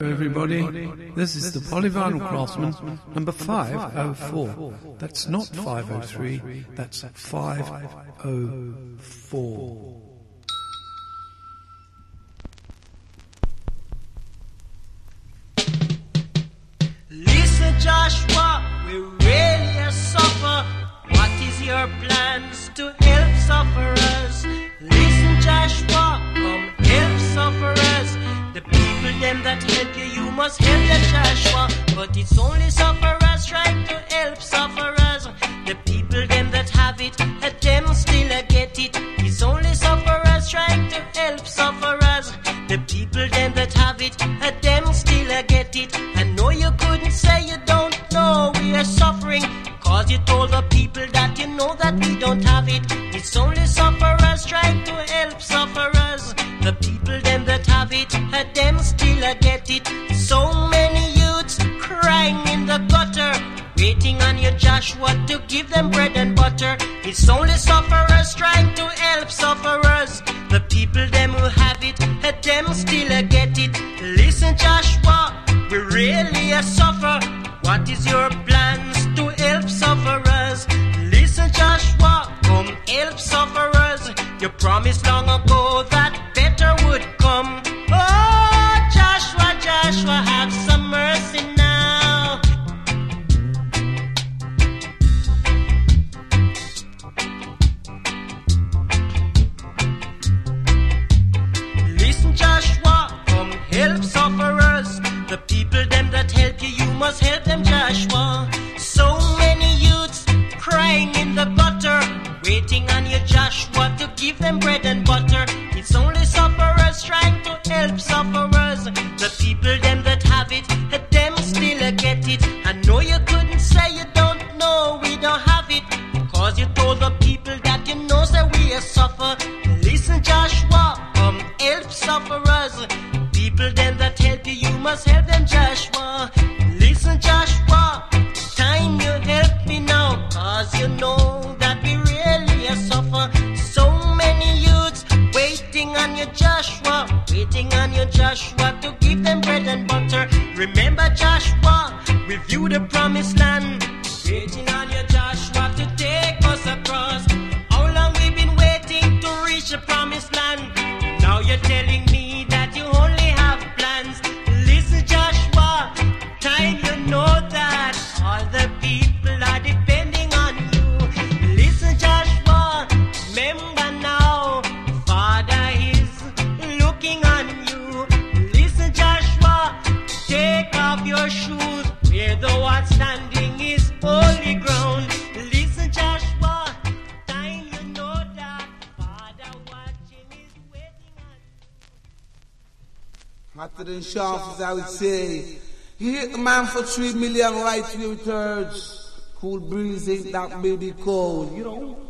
everybody. This is the Polyvinyl Craftsmen number 504. That's not 503, that's 504. Listen, Joshua, we really suffer. What is your plans to help sufferers? Listen, Joshua, come help sufferers. The people them that help you, you must help them, Joshua. But it's only sufferers trying to help sufferers. The people them that have it, let them still a get it. It's only sufferers trying to help sufferers. The people them that have it, let them still a get it. I know you couldn't say you don't know we are suffering. Cause you told the people that you know that we don't have it. It's only sufferers trying to help Joshua, to give them bread and butter. It's only sufferers trying to help sufferers. The people them who have it, let them still a get it. Listen, Joshua, we really a suffer. What is your plans to help sufferers? Listen, Joshua, come help sufferers. You promised long ago that must help them, Joshua. So many youths crying in the gutter, waiting on you, Joshua, to give them bread and butter. It's only sufferers trying to help sufferers. The people them that have it, let them still get it. I know you couldn't say you don't know we don't have it, cause you told the people that you know that we are suffer. Listen, Joshua, come help sufferers. People them that help you, you must help them, man for three million right thirds. Cool breeze ain't that baby cold, you know?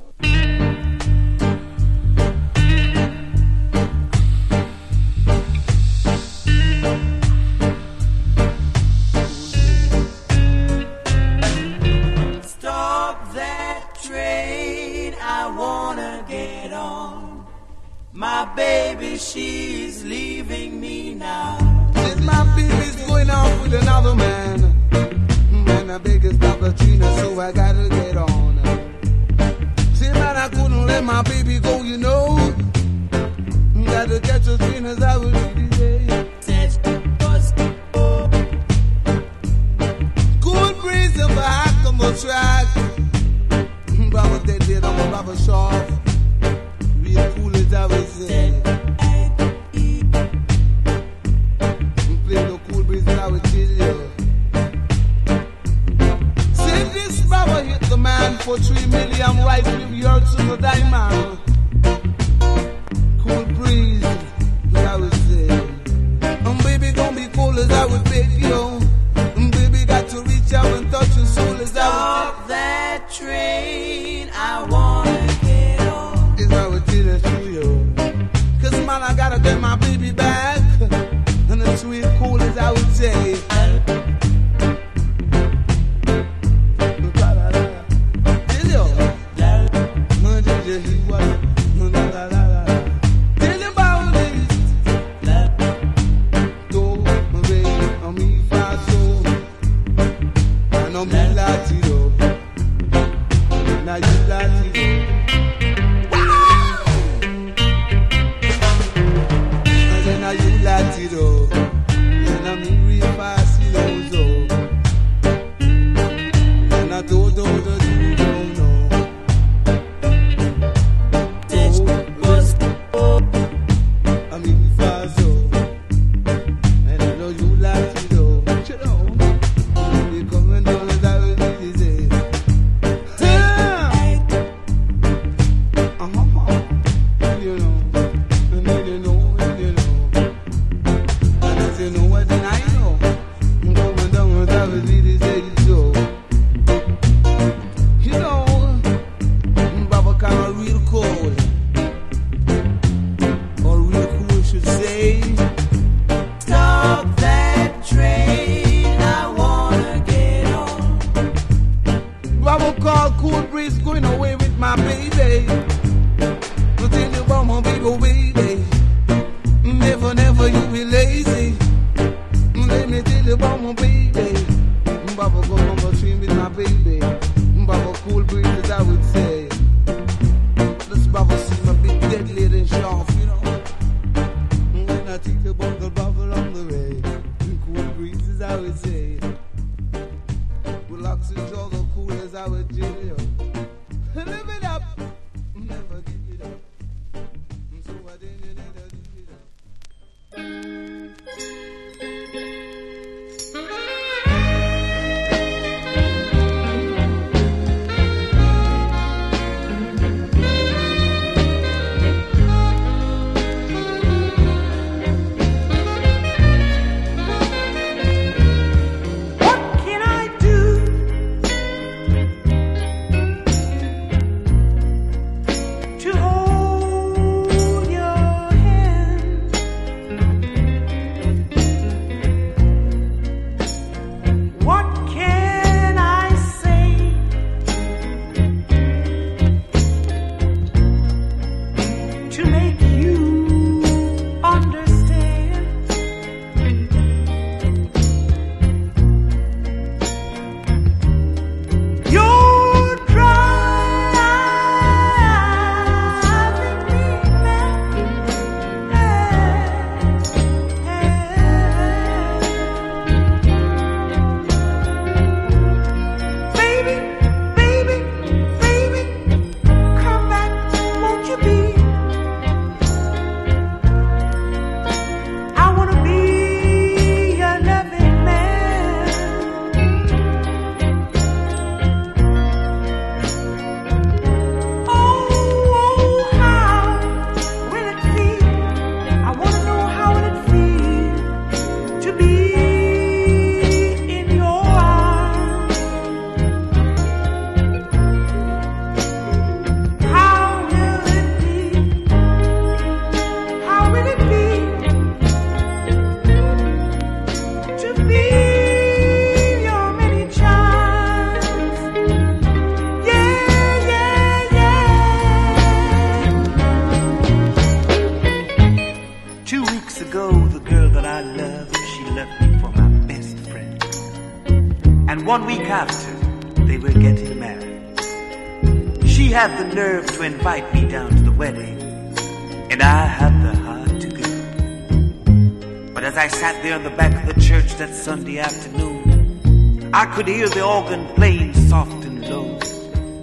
Sat there in the back of the church that Sunday afternoon, I could hear the organ playing soft and low.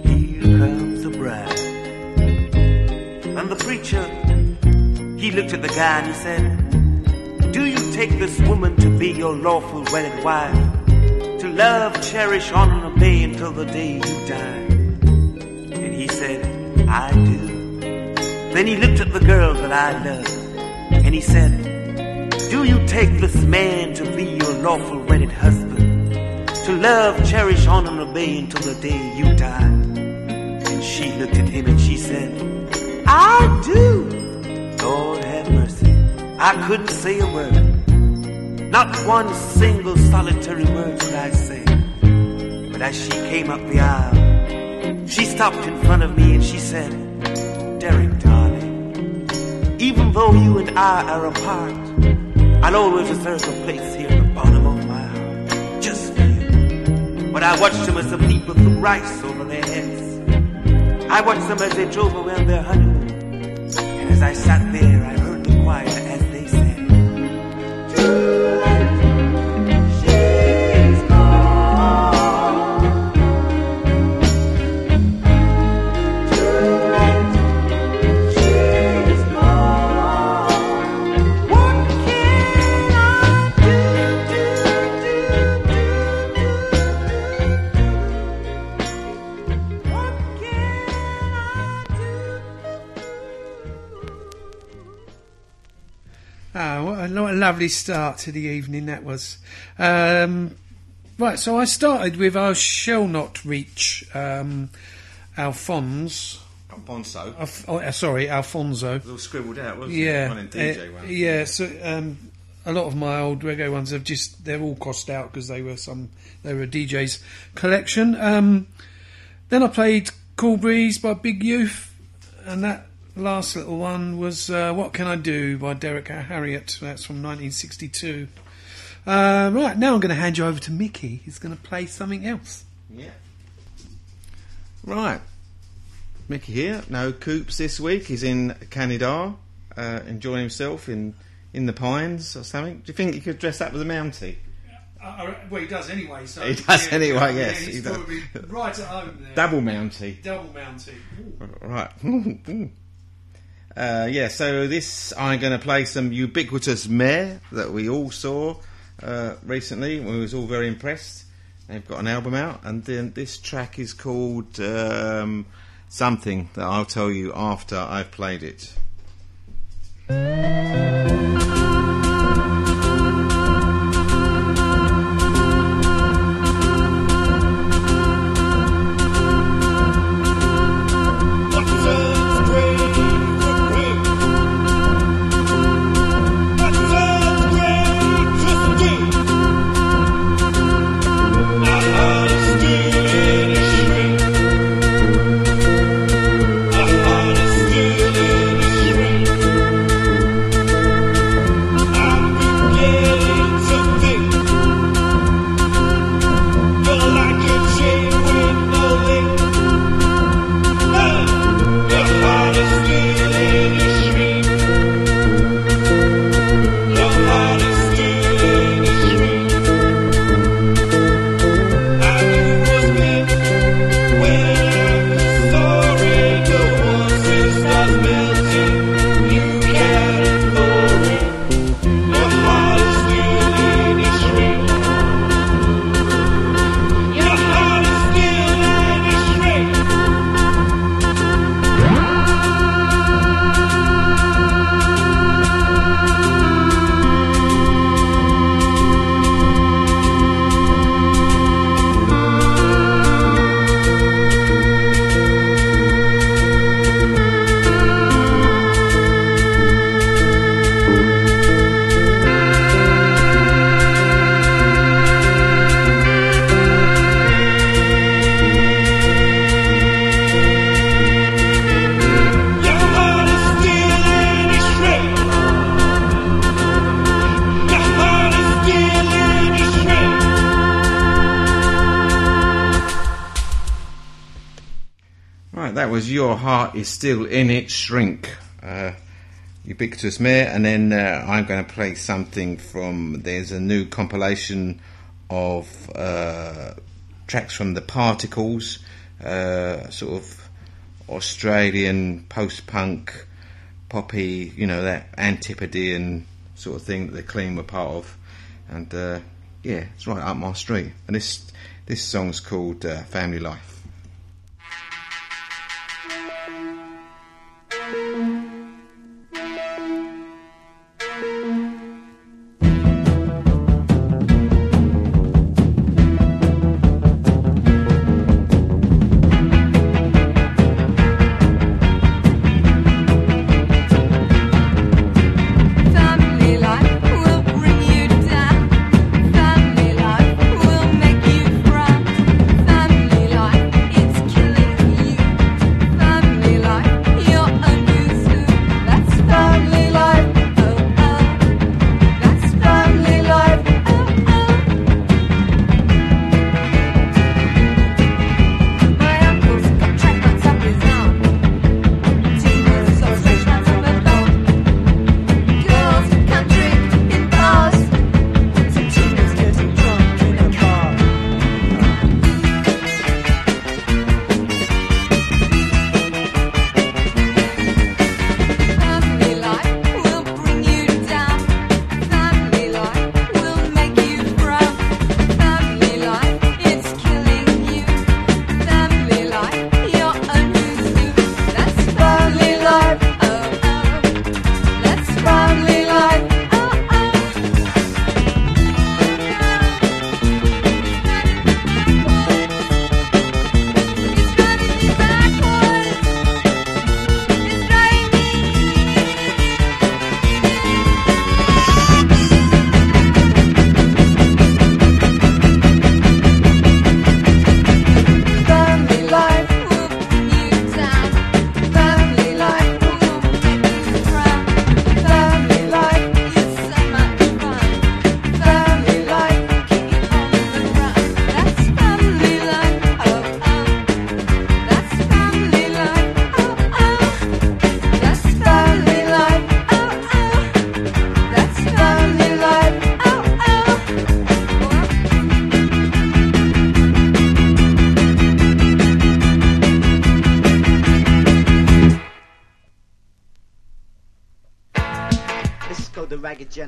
Here comes the bride. And the preacher he looked at the guy and he said, Do you take this woman to be your lawful wedded wife? To love, cherish, honor, and obey until the day you die? And he said, I do. Then he looked at the girl that I love and he said, Do you take this man to be your lawful wedded husband? To love, cherish, honor, and obey until the day you die? And she looked at him and she said, I do. Lord have mercy. I couldn't say a word. Not one single solitary word could I say. But as she came up the aisle, she stopped in front of me and she said, Derek, darling, even though you and I are apart, I'll always reserve a place here at the bottom of my heart, just for you. But I watched them as the people threw rice over their heads. I watched them as they drove around their honeymoon. And as I sat there, lovely start to the evening that was. Um, right, so I started with I shall not reach um, Alphonse. Alphonso. Alf- oh, uh, sorry, Alphonso. It was all scribbled out, wasn't Yeah, it? One in DJ uh, one. yeah. So um, a lot of my old reggae ones have just they're all crossed out because they were some they were a DJ's collection. Um, then I played Cool Breeze by Big Youth, and that last little one was uh, What Can I Do by Derrick Harriott. That's from 1962. Uh, right now, I'm going to hand you over to Mickey. He's going to play something else. Yeah. Right. Mickey here. No Coops this week. He's in Canada, uh, enjoying himself in in the pines or something. Do you think he could dress up as a Mountie? Uh, well, he does anyway. So He does anyway, yes, he does. right at home there. Double Mountie. Double mounting. Right. uh, yeah, so this, I'm going to play some Ubiquitous Meh that we all saw uh, recently. We was all very impressed. They've got an album out, and then this track is called um, something that I'll tell you after I've played it. Is Still in its Shrink. Uh, Ubiquitous Meh, and then uh, I'm going to play something from. There's a new compilation of uh, tracks from the Particles, uh, sort of Australian post punk, poppy, you know, that Antipodean sort of thing that the Clean were part of. And uh, yeah, it's right up my street. And this, this song's called uh, Family Life.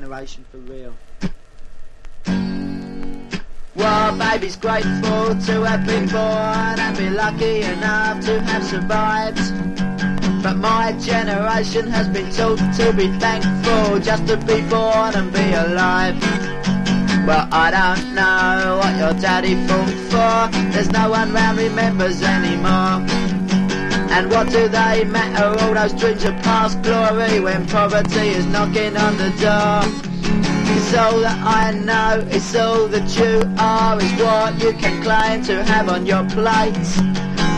Generation for real. Well, baby's grateful to have been born and be lucky enough to have survived. But my generation has been taught to be thankful just to be born and be alive. Well, I don't know what your daddy fought for. There's no one round remembers anymore. And what do they matter, all those dreams of past glory when poverty is knocking on the door? It's all that I know, it's all that you are, is what you can claim to have on your plate.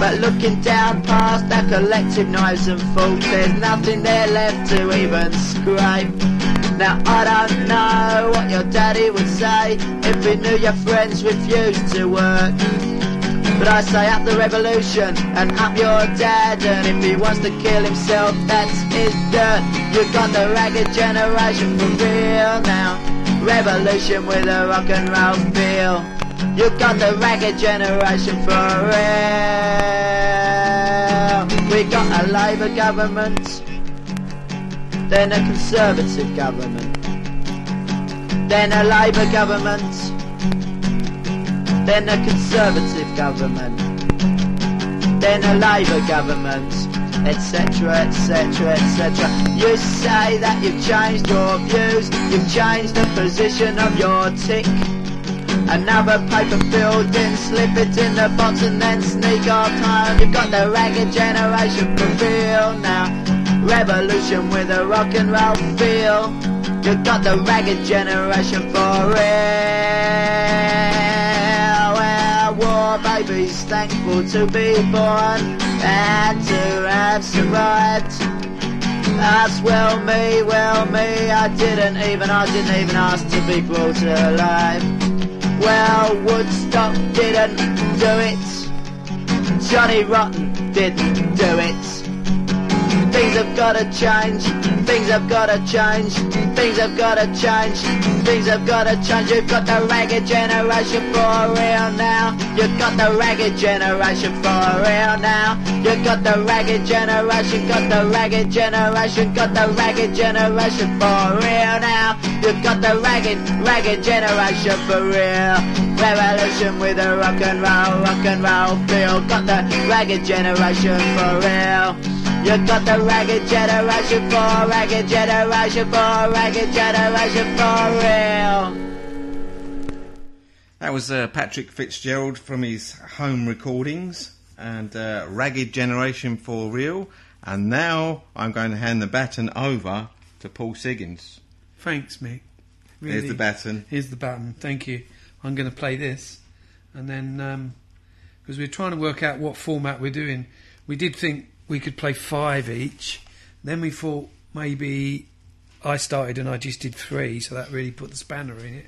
But looking down past our collective knives and forks, there's nothing there left to even scrape. Now I don't know what your daddy would say if he knew your friends refused to work. But I say up the revolution and up your dad And if he wants to kill himself, that's his dirt You've got the ragged generation for real now Revolution with a rock and roll feel. You got the ragged generation for real. We got a Labour government Then a Conservative government Then a Labour government then a Conservative government, then a Labour government, etc., etc., etc. You say that you've changed your views, you've changed the position of your tick. Another paper in, slip it in the box and then sneak off home. You've got the ragged generation for real now. Revolution with a rock and roll feel. You've got the ragged generation for real. Well, war babies thankful to be born and to survived. As well me, well me, I didn't even, I didn't even ask to be brought alive. Well, Woodstock didn't do it. Johnny Rotten didn't do it. Things have gotta change. Things have gotta change. Things have gotta change. Things have gotta change. You've got the ragged generation for real now. You've got the ragged generation for real now. You've got the ragged generation. Got the ragged generation. Got the ragged generation for real now. You've got the ragged, ragged generation for real. Revolution with a rock and roll, rock and roll feel. Got the ragged generation for real. You got the ragged generation for ragged generation for ragged generation for real. That was uh, Patrik Fitzgerald from his home recordings and uh, Ragged Generation for Real. And now I'm going to hand the baton over to Paul Siggins. Thanks, Mick. Here's the baton. Here's the baton. Thank you. I'm going to play this, and then because we're trying to work out what format we're doing, we did think we could play five each. Then we thought maybe I started and I just did three, so that really put the spanner in it.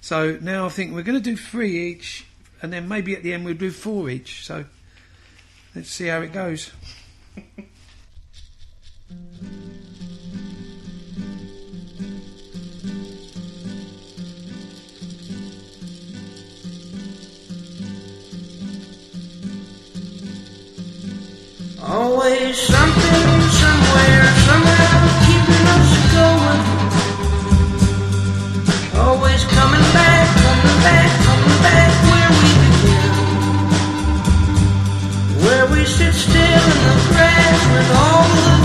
So now I think we're going to do three each, and then maybe at the end we'll do four each. So let's see how it goes. Always something, somewhere, somehow keeping us going. Always coming back, coming back, coming back where we began. Where we sit still in the grass with all the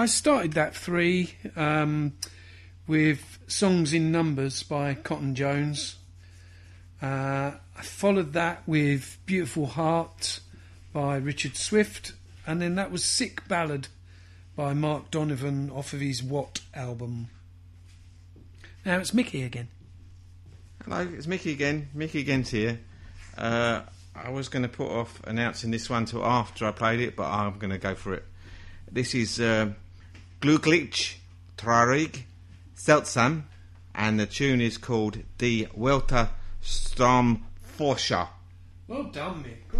I started that three um, with Songs in Numbers by Cotton Jones. Uh, I followed that with Beautiful Heart by Richard Swift, and then that was Sic Ballad by Mark Donovan off of his What album. Now it's Mickey again. Hello, it's Mickey again. Mickey again's here. Uh, I was going to put off announcing this one till after I played it, but I'm going to go for it. This is uh, Glücklich Traurig Seltsam, and the tune is called Die Welter Stromforscher. Well done, Mick.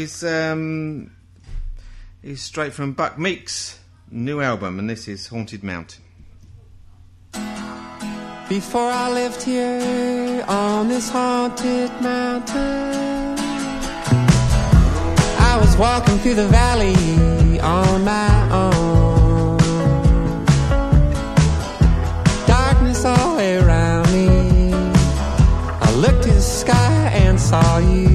is um, is straight from Buck Meek's new album, and this is Haunted Mountain. Before I lived here on this haunted mountain, I was walking through the valley on my own. Darkness all around me. I looked to the sky and saw you.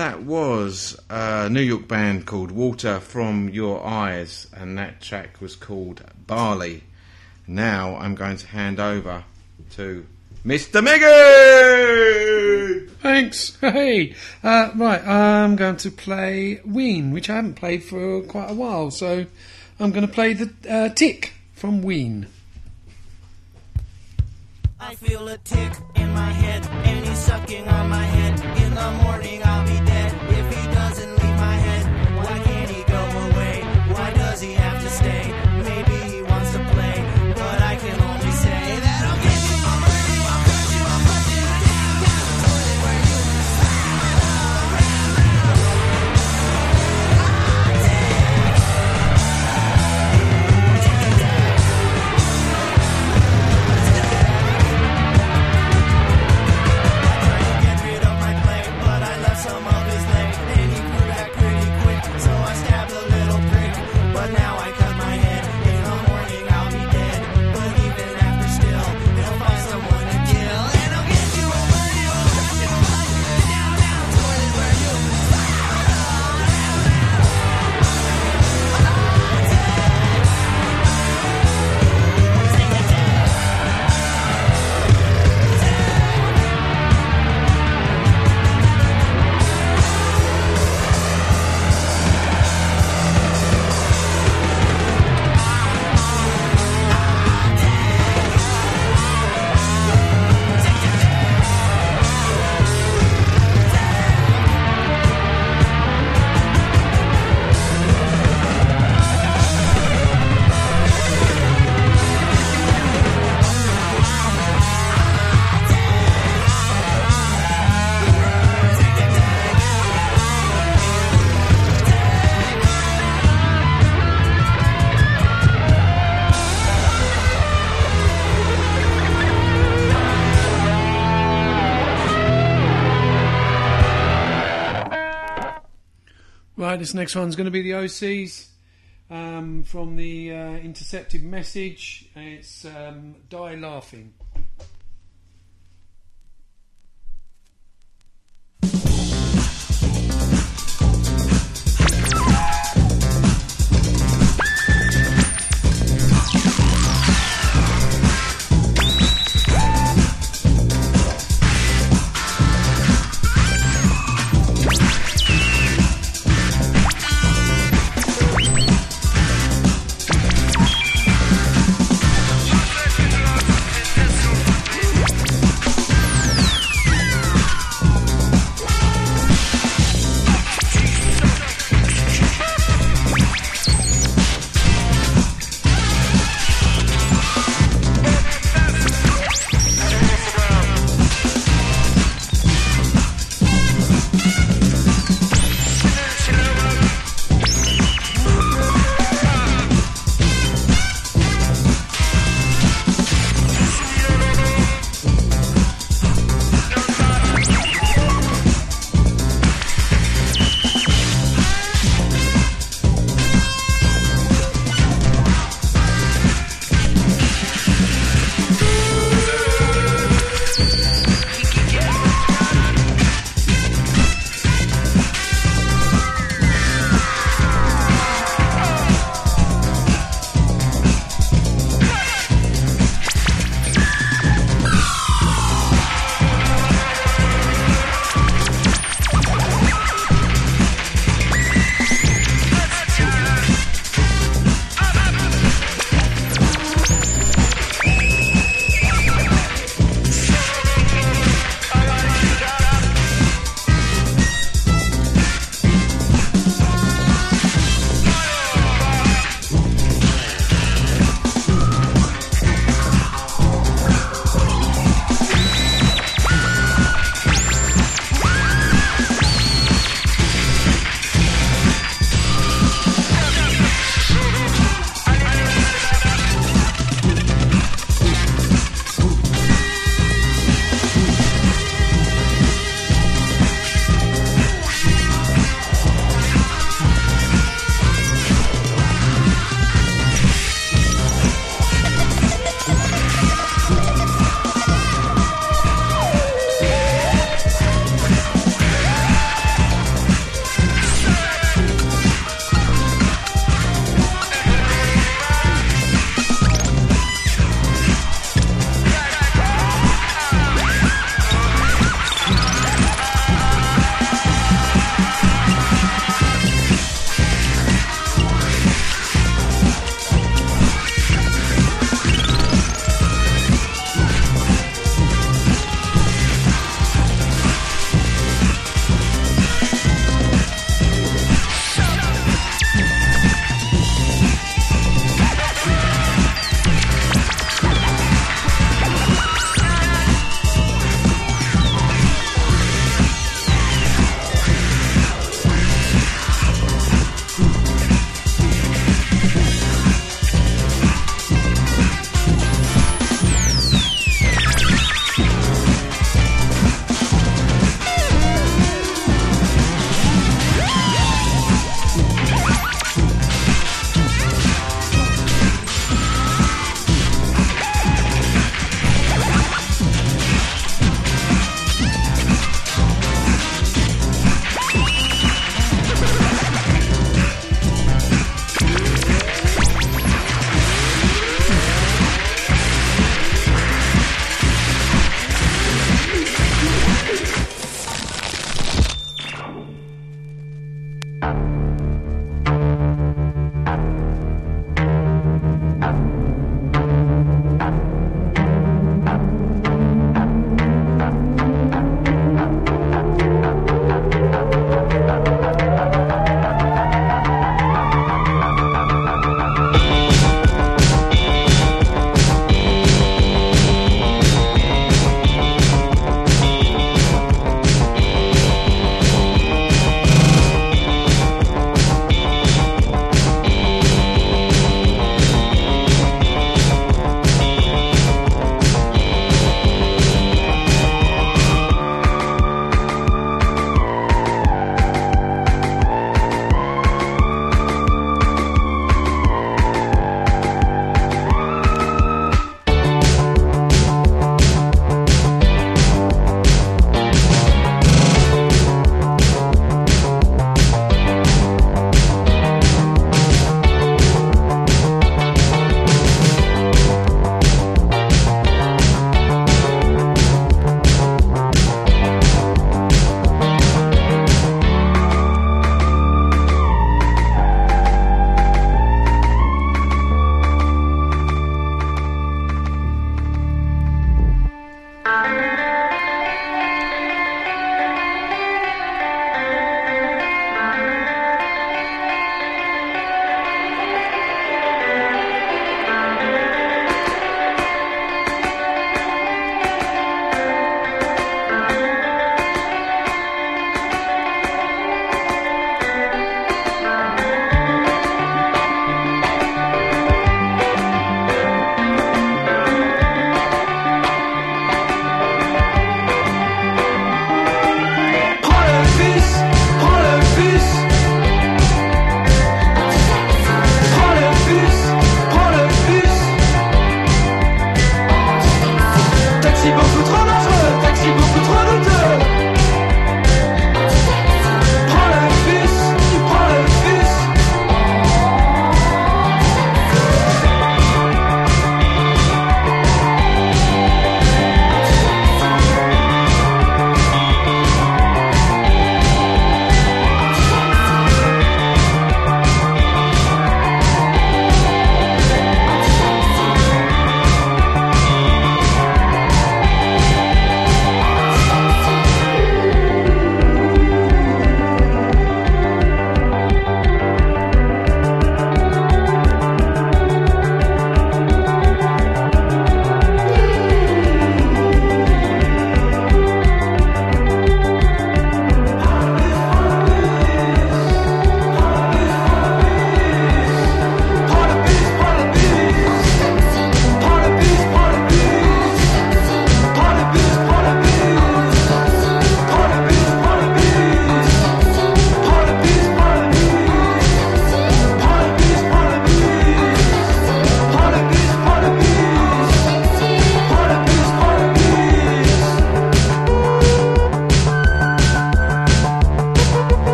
That was a New York band called Water from Your Eyes, and that track was called Barley. Now I'm going to hand over to Mr. Miggy! Thanks. Hey. Uh, right, I'm going to play Ween, which I haven't played for quite a while, so I'm going to play the uh, tick from Ween. I feel a tick in my head, and he's sucking on my head in the morning. I- Right, this next one's going to be the Osees um, from the uh, intercepted message. It's um, Die Laughing.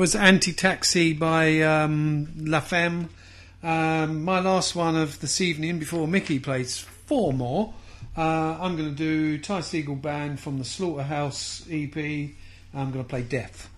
was Anti Taxi by um, La Femme. Um, my last one of this evening before Mickey plays four more. Uh, I'm going to do Ty Segall Band from the Slaughterhouse EP. I'm going to play Death.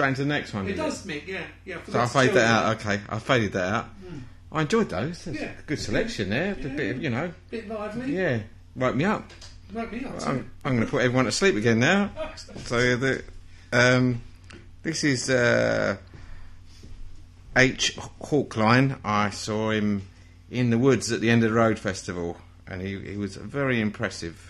straight into the next one. It does, Mick. Yeah, yeah. So I faded that out. Okay, I faded that out. Hmm. I enjoyed those. That's Yeah. a good selection there. A bit of, you know, Bit lively. yeah, woke me up. Woke me up. too. I'm, I'm going to put everyone to sleep again now. So the, um, this is uh, H Hawkline. I saw him in the woods at the End of the Road festival, and he, he was very impressive.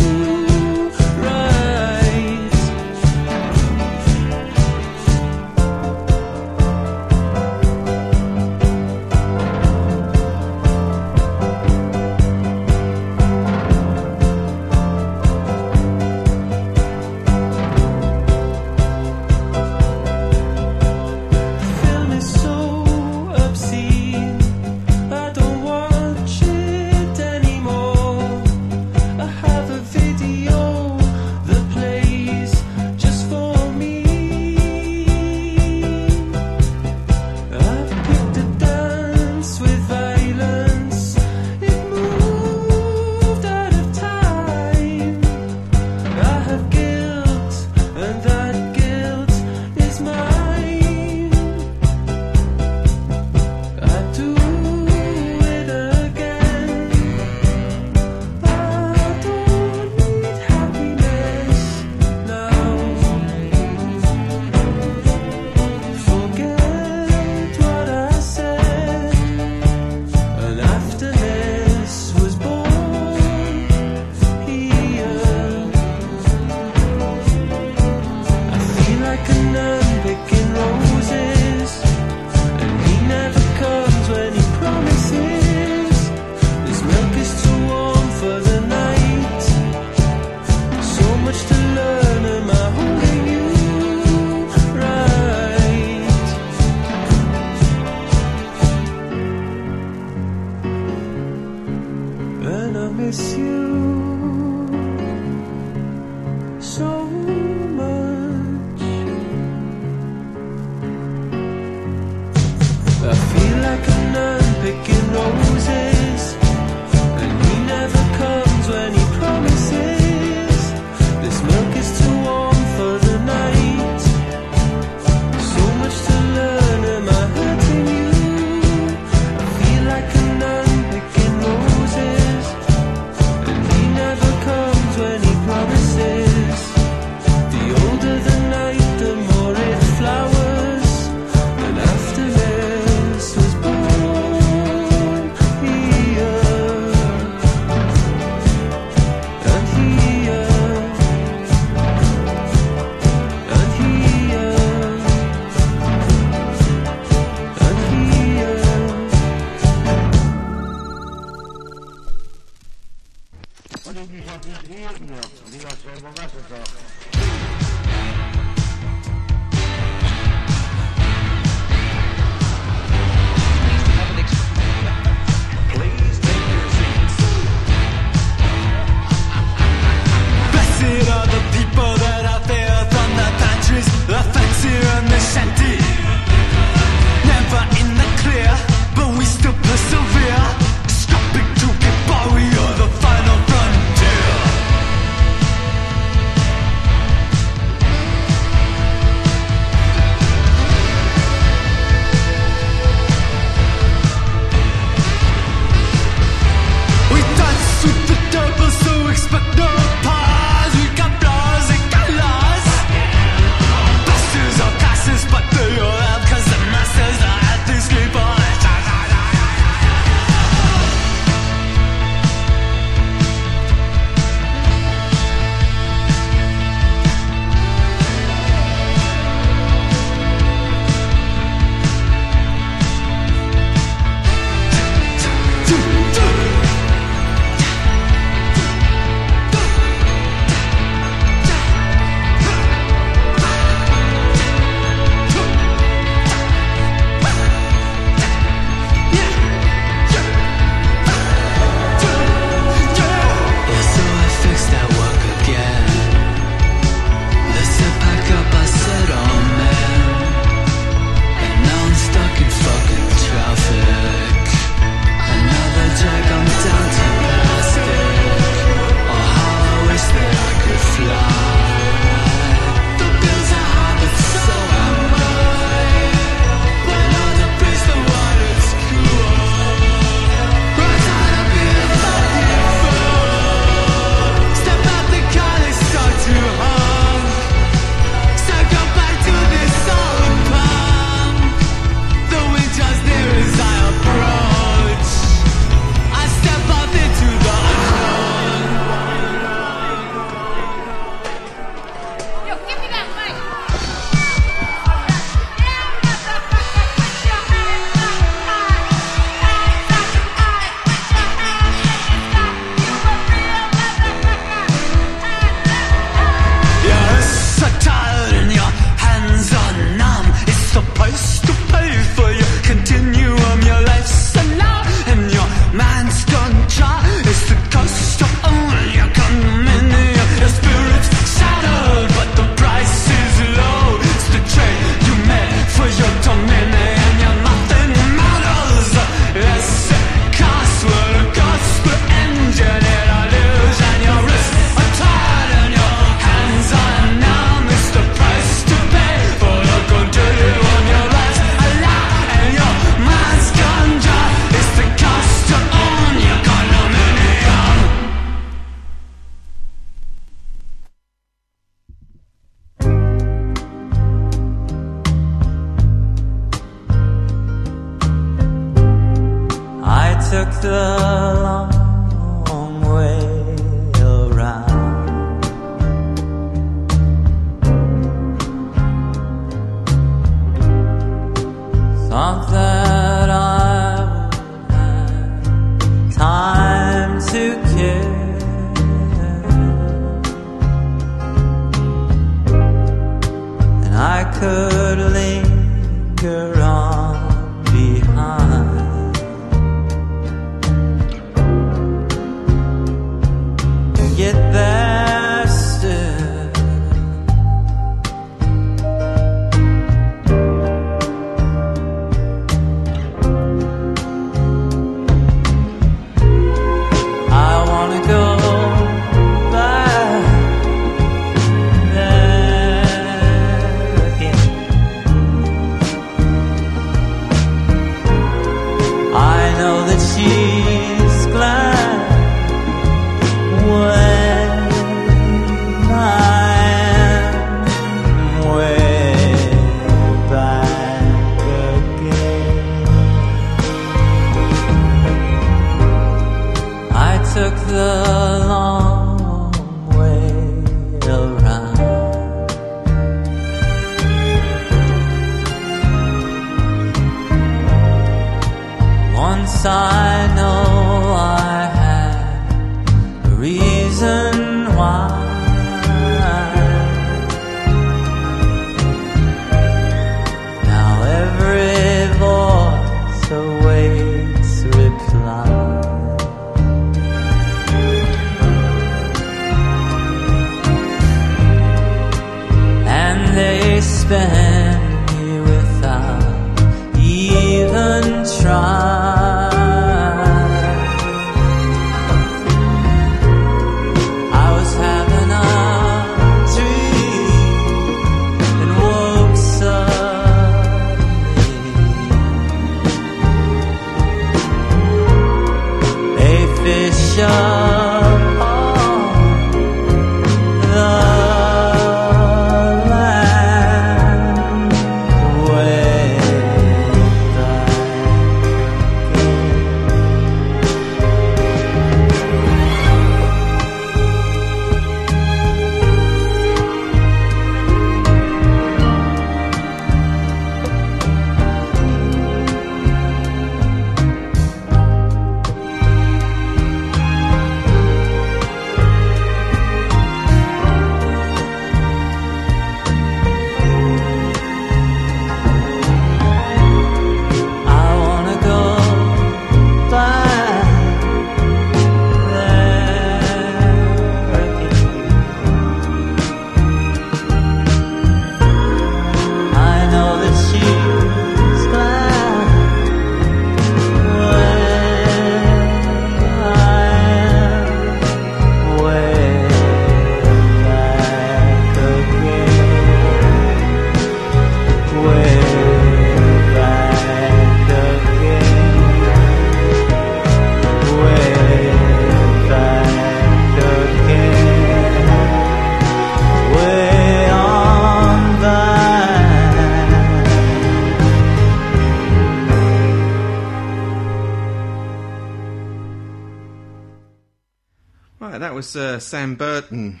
Sam Burton.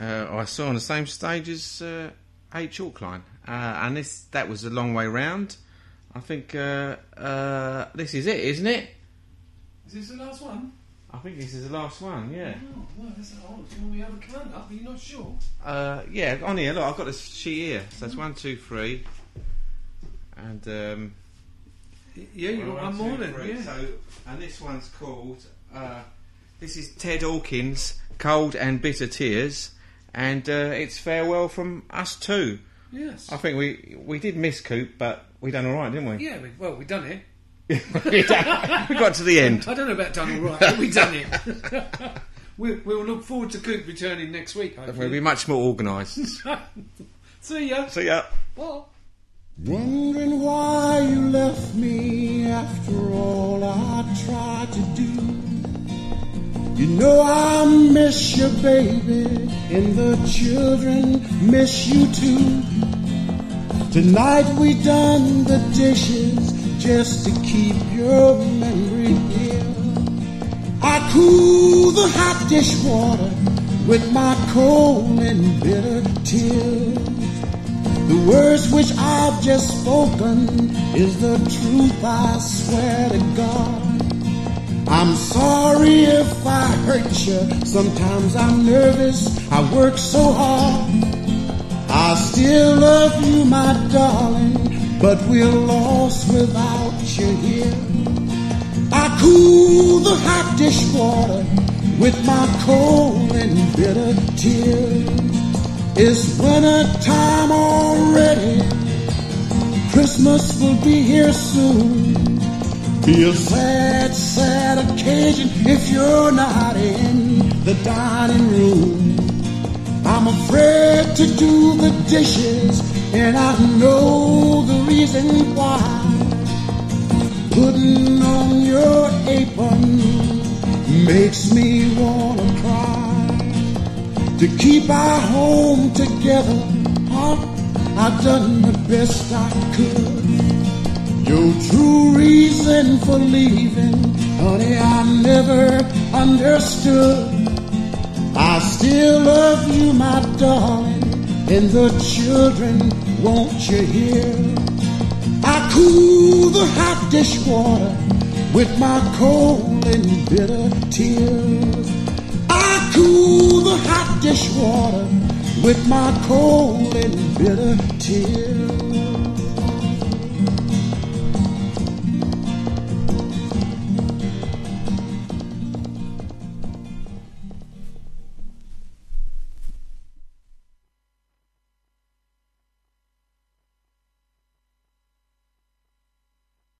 Uh, I saw on the same stage as uh, H. Hawkline. Uh, and this that was a long way round. I think uh, uh, this is it, isn't it? Is this the last one? I think this is the last one, yeah. Oh, well, that's odd. Do you want me to have a count up? Are you not sure? Uh, yeah, on here, look, I've got this sheet here. So it's one, two, three. And, um, Yeah, you got one more then. Yeah. So, and this one's called, uh, this is Ted Hawkins, Cold and Bitter Tears. And uh, it's farewell from us too. Yes. I think we we did miss Coop, but we done all right, didn't we? Yeah, we, well, we done it. we got to the end. I don't know about done all right, but we done it. we'll, we'll look forward to Coop returning next week. We'll be much more organised. See ya. See ya. Bye. Wondering why you left me after all I tried to do. You know I miss you, baby, and the children miss you too. Tonight we done the dishes, just to keep your memory here. I cool the hot dishwater with my cold and bitter tears. The words which I've just spoken is the truth, I swear to God. I'm sorry if I hurt you. Sometimes I'm nervous, I work so hard. I still love you, my darling, but we're lost without you here. I cool the hot dishwater with my cold and bitter tears. It's winter time already. Christmas will be here soon. Be a sad, sad occasion if you're not in the dining room. I'm afraid to do the dishes, and I know the reason why. Putting on your apron makes me wanna cry. To keep our home together, huh? I've done the best I could. Your true reason for leaving, honey, I never understood. I still love you, my darling, and the children, won't you hear? I cool the hot dishwater with my cold and bitter tears. I cool the hot dishwater with my cold and bitter tears.